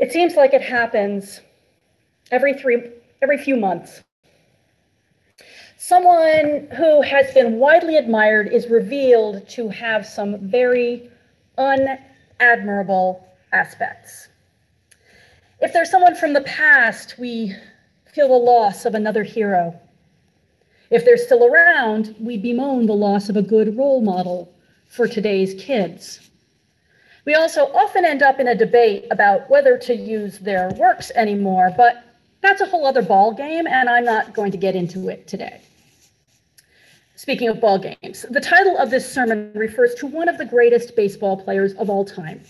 It seems like it happens every three, every few months. Someone who has been widely admired is revealed to have some very unadmirable aspects. If there's someone from the past, we feel the loss of another hero. If they're still around, we bemoan the loss of a good role model for today's kids. We also often end up in a debate about whether to use their works anymore, but that's a whole other ball game, and I'm not going to get into it today. Speaking of ball games, the title of this sermon refers to one of the greatest baseball players of all time,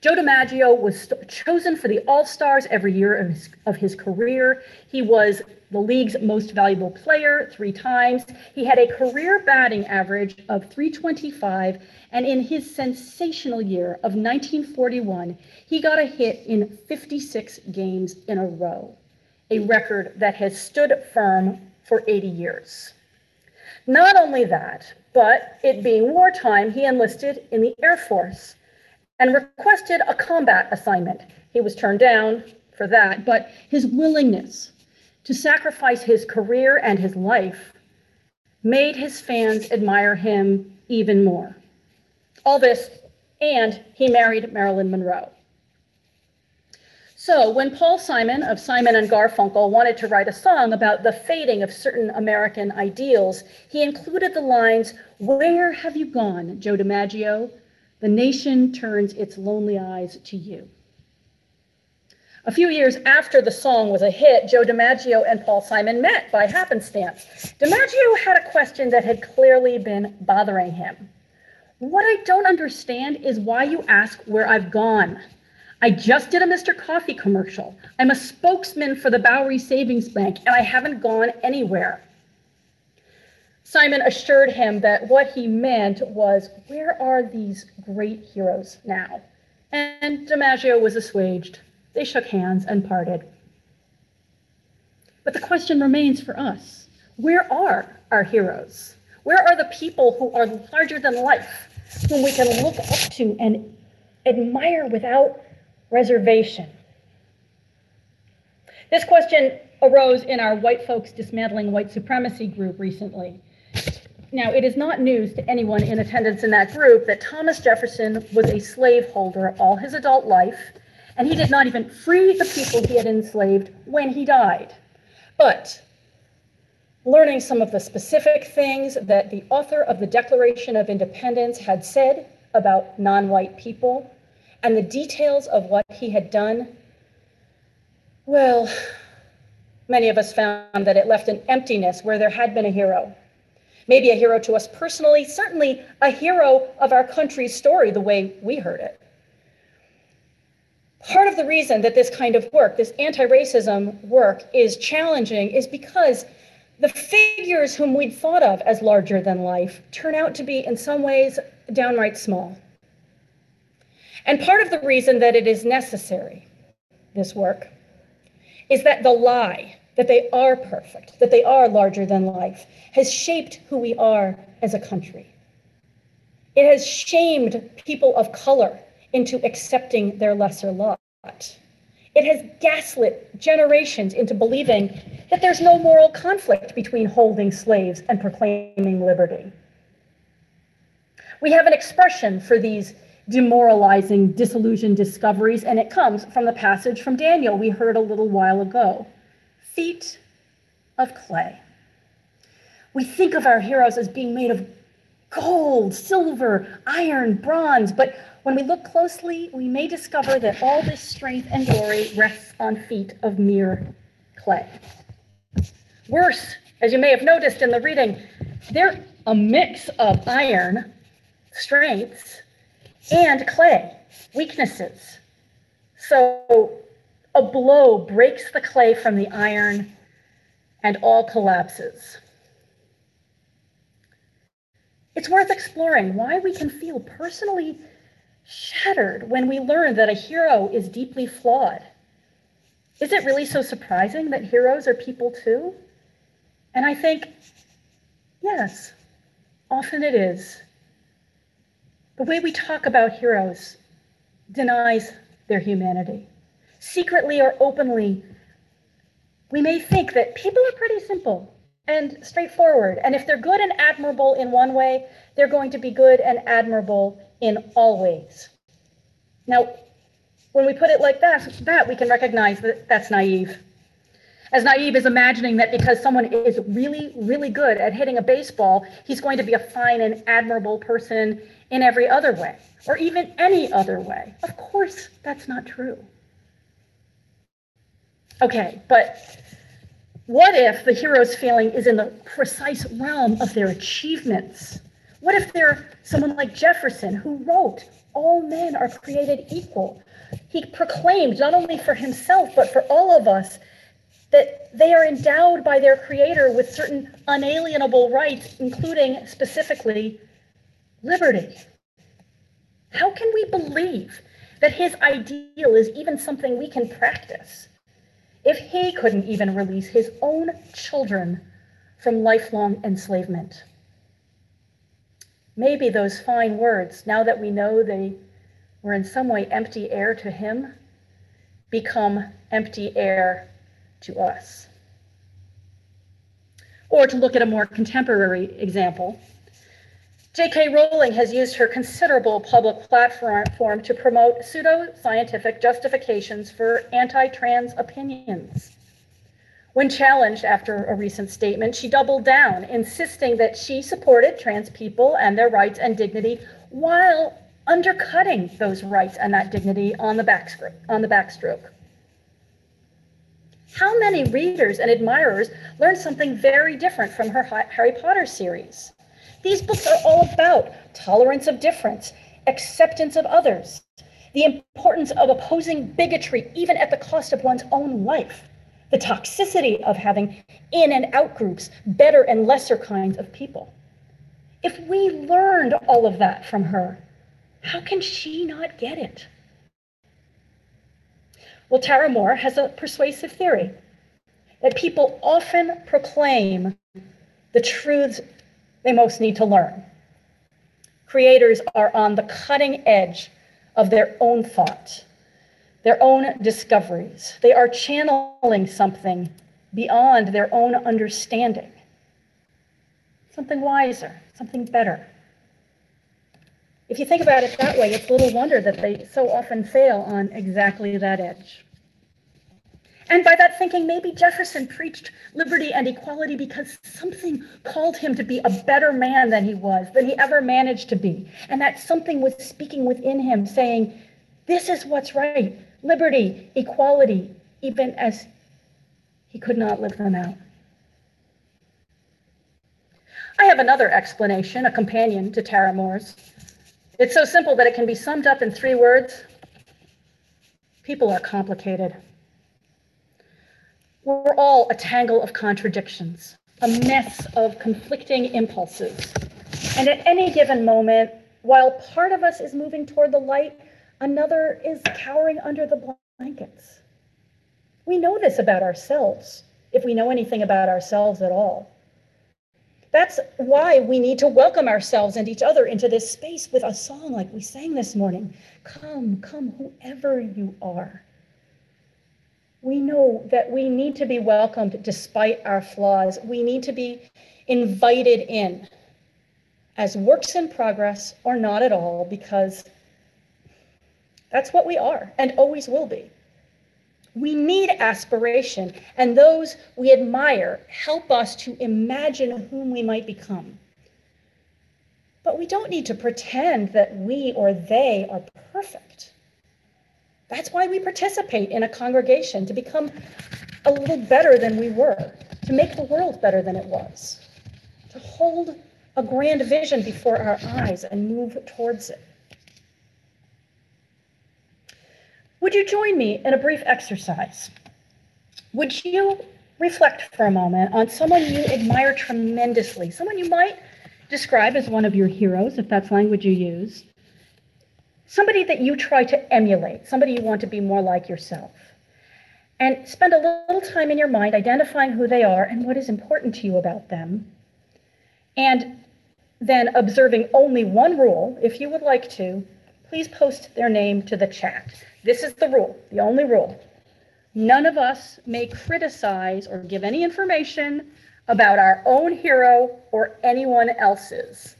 Joe DiMaggio was chosen for the All Stars every year of his, of his career. He was the league's most valuable player three times. He had a career batting average of 325, and in his sensational year of 1941, he got a hit in 56 games in a row, a record that has stood firm for 80 years. Not only that, but it being wartime, he enlisted in the Air Force and requested a combat assignment. He was turned down for that, but his willingness to sacrifice his career and his life made his fans admire him even more. All this, and he married Marilyn Monroe. So, when Paul Simon of Simon and Garfunkel wanted to write a song about the fading of certain American ideals, he included the lines, Where have you gone, Joe DiMaggio? The nation turns its lonely eyes to you. A few years after the song was a hit, Joe DiMaggio and Paul Simon met by happenstance. DiMaggio had a question that had clearly been bothering him. What I don't understand is why you ask where I've gone. I just did a Mr. Coffee commercial. I'm a spokesman for the Bowery Savings Bank, and I haven't gone anywhere. Simon assured him that what he meant was, Where are these great heroes now? And DiMaggio was assuaged. They shook hands and parted. But the question remains for us where are our heroes? Where are the people who are larger than life, whom we can look up to and admire without reservation? This question arose in our White Folks Dismantling White Supremacy group recently. Now, it is not news to anyone in attendance in that group that Thomas Jefferson was a slaveholder all his adult life, and he did not even free the people he had enslaved when he died. But learning some of the specific things that the author of the Declaration of Independence had said about non white people and the details of what he had done, well, many of us found that it left an emptiness where there had been a hero maybe a hero to us personally, certainly a hero of our country's story, the way we heard it. Part of the reason that this kind of work, this anti racism work, is challenging is because the figures whom we'd thought of as larger than life turn out to be, in some ways, downright small. And part of the reason that it is necessary, this work, is that the lie that they are perfect, that they are larger than life, has shaped who we are as a country. It has shamed people of color into accepting their lesser lot. It has gaslit generations into believing that there's no moral conflict between holding slaves and proclaiming liberty. We have an expression for these demoralizing, disillusioned discoveries, and it comes from the passage from Daniel we heard a little while ago feet of clay. We think of our heroes as being made of gold, silver, iron, bronze, but when we look closely, we may discover that all this strength and glory rests on feet of mere clay. Worse, as you may have noticed in the reading, they're a mix of iron, strengths, and clay, weaknesses. So a blow breaks the clay from the iron, and all collapses. It's worth exploring why we can feel personally shattered when we learn that a hero is deeply flawed. Is it really so surprising that heroes are people too? And I think, yes, often it is. The way we talk about heroes denies their humanity secretly or openly, we may think that people are pretty simple and straightforward. And if they're good and admirable in one way, they're going to be good and admirable in all ways. Now, when we put it like that, that we can recognize that that's naive. As naive as imagining that because someone is really, really good at hitting a baseball, he's going to be a fine and admirable person in every other way, or even any other way. Of course, that's not true. Okay, but what if the hero's feeling is in the precise realm of their achievements? What if they're someone like Jefferson, who wrote, All men are created equal? He proclaimed, not only for himself, but for all of us, that they are endowed by their creator with certain unalienable rights, including specifically liberty. How can we believe that his ideal is even something we can practice if he couldn't even release his own children from lifelong enslavement? Maybe those fine words, now that we know they were in some way empty air to him, become empty air to us. Or to look at a more contemporary example, J.K. Rowling has used her considerable public platform to promote pseudo-scientific justifications for anti-trans opinions. When challenged after a recent statement, she doubled down, insisting that she supported trans people and their rights and dignity while undercutting those rights and that dignity on the backstroke. On the backstroke. How many readers and admirers learned something very different from her Harry Potter series? These books are all about tolerance of difference, acceptance of others, the importance of opposing bigotry, even at the cost of one's own life, the toxicity of having in and out groups, better and lesser kinds of people. If we learned all of that from her, how can she not get it? Well, Tara Mohr has a persuasive theory that people often proclaim the truths they most need to learn. Creators are on the cutting edge of their own thought, their own discoveries. They are channeling something beyond their own understanding, something wiser, something better. If you think about it that way, it's little wonder that they so often fail on exactly that edge. And by that thinking, maybe Jefferson preached liberty and equality because something called him to be a better man than he was, than he ever managed to be. And that something was speaking within him, saying, This is what's right liberty, equality, even as he could not live them out. I have another explanation, a companion to Tara Mohr's. It's so simple that it can be summed up in three words people are complicated. We're all a tangle of contradictions, a mess of conflicting impulses. And at any given moment, while part of us is moving toward the light, another is cowering under the blankets. We know this about ourselves, if we know anything about ourselves at all. That's why we need to welcome ourselves and each other into this space with a song like we sang this morning. Come, come, whoever you are we know that we need to be welcomed despite our flaws. We need to be invited in as works in progress or not at all, because that's what we are and always will be. We need aspiration, and those we admire help us to imagine whom we might become. But we don't need to pretend that we or they are perfect. That's why we participate in a congregation to become a little better than we were, to make the world better than it was, to hold a grand vision before our eyes and move towards it. Would you join me in a brief exercise? Would you reflect for a moment on someone you admire tremendously, someone you might describe as one of your heroes, if that's language you use, somebody that you try to emulate, somebody you want to be more like yourself. And spend a little time in your mind identifying who they are and what is important to you about them. And then observing only one rule, if you would like to, please post their name to the chat. This is the rule, the only rule. none of us may criticize or give any information about our own hero or anyone else's.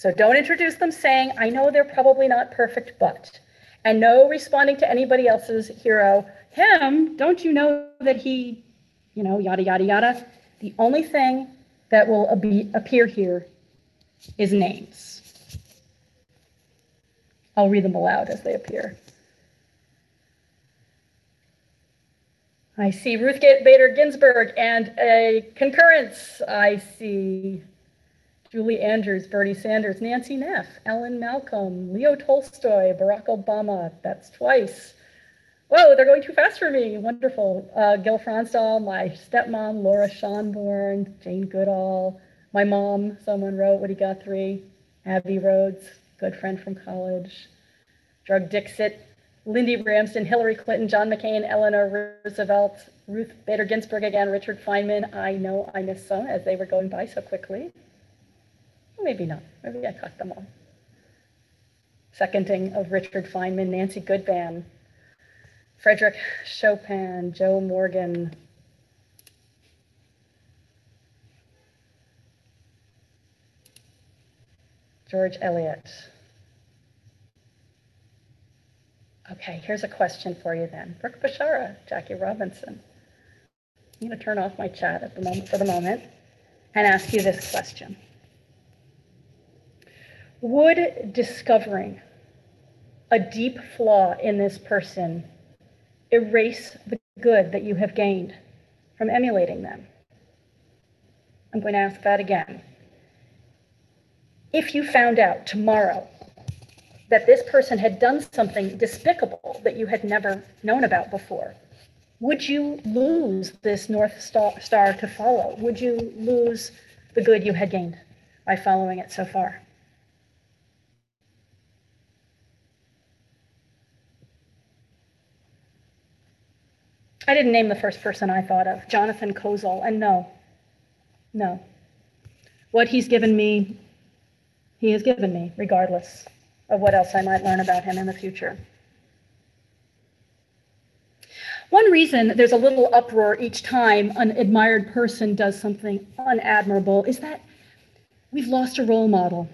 So don't introduce them saying, I know they're probably not perfect, but. And no responding to anybody else's hero, him, don't you know that he, you know, yada, yada, yada. The only thing that will appear here is names. I'll read them aloud as they appear. I see Ruth Bader Ginsburg and a concurrence. I see Julie Andrews, Bernie Sanders, Nancy Neff, Ellen Malcolm, Leo Tolstoy, Barack Obama. That's twice. Whoa, they're going too fast for me. Wonderful. Uh, Gil Fronsdal, my stepmom, Laura Schonborn, Jane Goodall, my mom, someone wrote Woody Guthrie, Abby Rhodes, good friend from college, Drug Dixit, Lindy Ramsden, Hillary Clinton, John McCain, Eleanor Roosevelt, Ruth Bader Ginsburg again, Richard Feynman. I know I missed some as they were going by so quickly. Maybe not. Maybe I caught them all. Seconding of Richard Feynman, Nancy Goodban, Frederick Chopin, Joe Morgan, George Eliot. Okay, here's a question for you then. Brooke Bashara, Jackie Robinson. I'm going to turn off my chat at the moment for the moment and ask you this question. Would discovering a deep flaw in this person erase the good that you have gained from emulating them? I'm going to ask that again. If you found out tomorrow that this person had done something despicable that you had never known about before, would you lose this North Star to follow? Would you lose the good you had gained by following it so far? I didn't name the first person I thought of, Jonathan Kozol, and no, no. What he's given me, he has given me, regardless of what else I might learn about him in the future. One reason there's a little uproar each time an admired person does something unadmirable is that we've lost a role model.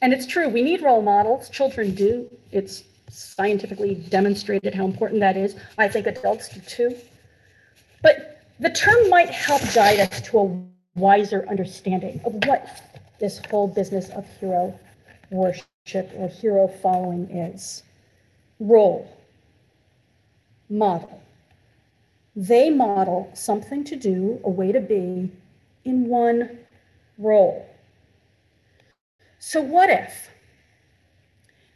And it's true, we need role models. Children do. It's scientifically demonstrated how important that is. I think adults do too. But the term might help guide us to a wiser understanding of what this whole business of hero worship or hero following is. Role, model. They model something to do, a way to be, in one role. So, what if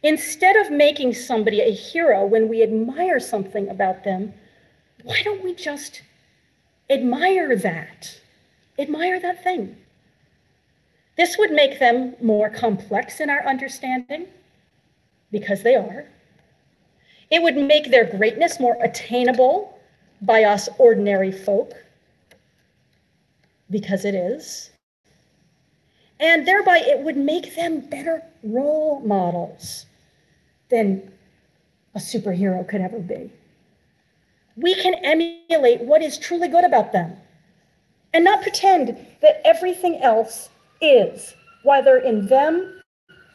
Instead of making somebody a hero when we admire something about them, why don't we just admire that? Admire that thing. This would make them more complex in our understanding, because they are. It would make their greatness more attainable by us ordinary folk, because it is. And thereby, it would make them better role models than a superhero could ever be. We can emulate what is truly good about them and not pretend that everything else is, whether in them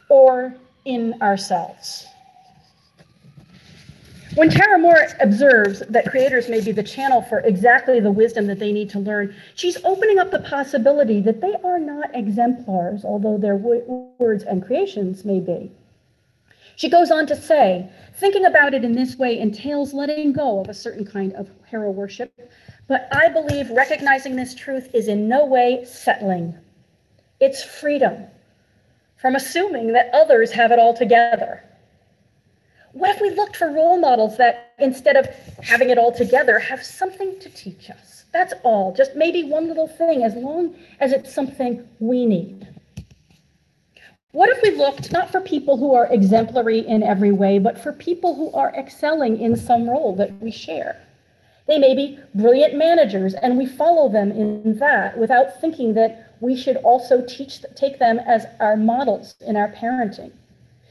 or in ourselves. When Tara Mohr observes that creators may be the channel for exactly the wisdom that they need to learn, she's opening up the possibility that they are not exemplars, although their words and creations may be. She goes on to say, thinking about it in this way entails letting go of a certain kind of hero worship, but I believe recognizing this truth is in no way settling. It's freedom from assuming that others have it all together. What if we looked for role models that, instead of having it all together, have something to teach us? That's all, just maybe one little thing, as long as it's something we need. What if we looked not for people who are exemplary in every way, but for people who are excelling in some role that we share? They may be brilliant managers, and we follow them in that without thinking that we should also teach, take them as our models in our parenting.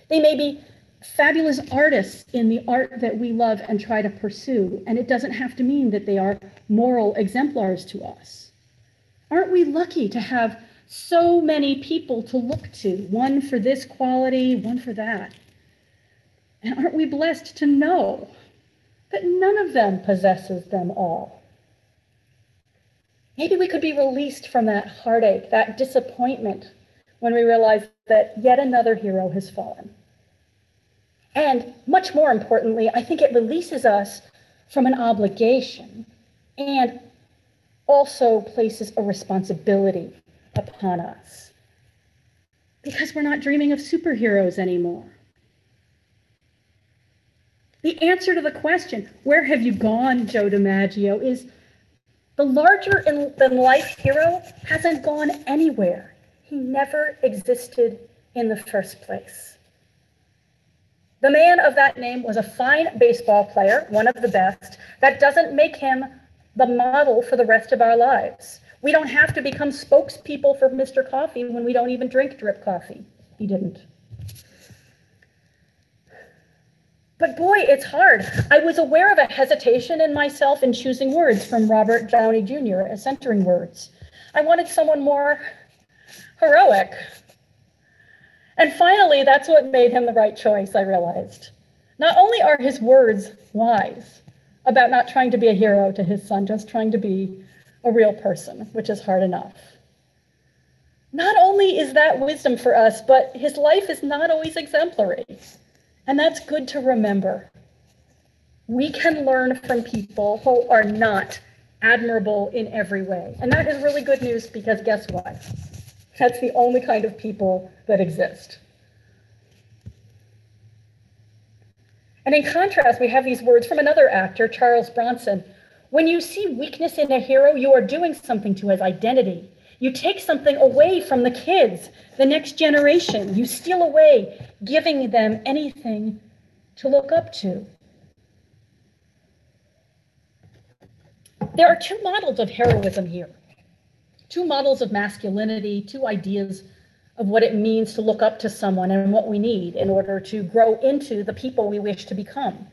They may be fabulous artists in the art that we love and try to pursue, and it doesn't have to mean that they are moral exemplars to us. Aren't we lucky to have so many people to look to, one for this quality, one for that? And aren't we blessed to know that none of them possesses them all? Maybe we could be released from that heartache, that disappointment, when we realize that yet another hero has fallen. And much more importantly, I think it releases us from an obligation and also places a responsibility upon us because we're not dreaming of superheroes anymore. The answer to the question, where have you gone, Joe DiMaggio, is the larger than life hero hasn't gone anywhere. He never existed in the first place. The man of that name was a fine baseball player, one of the best. That doesn't make him the model for the rest of our lives. We don't have to become spokespeople for Mr. Coffee when we don't even drink drip coffee. He didn't. But boy, it's hard. I was aware of a hesitation in myself in choosing words from Robert Downey Jr. as centering words. I wanted someone more heroic. And finally, that's what made him the right choice, I realized. Not only are his words wise about not trying to be a hero to his son, just trying to be a real person, which is hard enough. Not only is that wisdom for us, but his life is not always exemplary. And that's good to remember. We can learn from people who are not admirable in every way. And that is really good news because guess what? That's the only kind of people that exist. And in contrast, we have these words from another actor, Charles Bronson. When you see weakness in a hero, you are doing something to his identity. You take something away from the kids, the next generation. You steal away, giving them anything to look up to. There are two models of heroism here two models of masculinity, two ideas of what it means to look up to someone and what we need in order to grow into the people we wish to become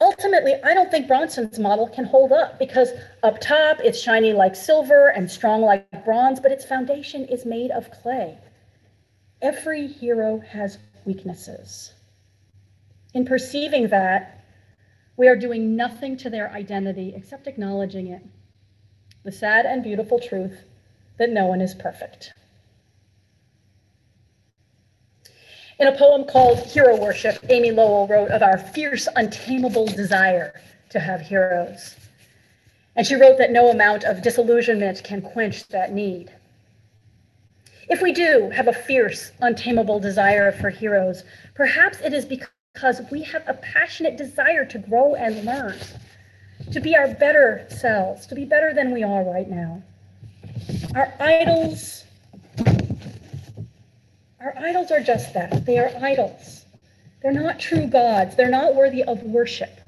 ultimately, I don't think Bronson's model can hold up because up top it's shiny like silver and strong like bronze, but its foundation is made of clay. Every hero has weaknesses. In perceiving that, we are doing nothing to their identity except acknowledging it the sad and beautiful truth that no one is perfect. In a poem called Hero Worship, Amy Lowell wrote of our fierce, untamable desire to have heroes. And she wrote that no amount of disillusionment can quench that need. If we do have a fierce, untamable desire for heroes, perhaps it is because we have a passionate desire to grow and learn, to be our better selves, to be better than we are right now. Our idols our idols are just that. They are idols. They're not true gods. They're not worthy of worship.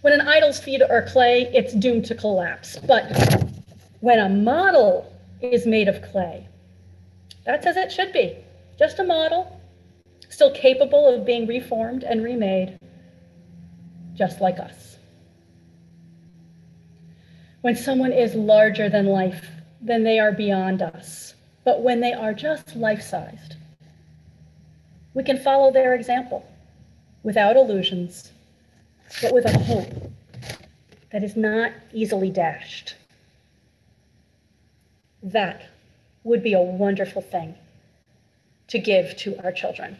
When an idol's feet are clay, it's doomed to collapse. But when a model is made of clay, that's as it should be. Just a model, still capable of being reformed and remade, just like us. When someone is larger than life, then they are beyond us but when they are just life sized. We can follow their example without illusions, but with a hope that is not easily dashed. That would be a wonderful thing to give to our children.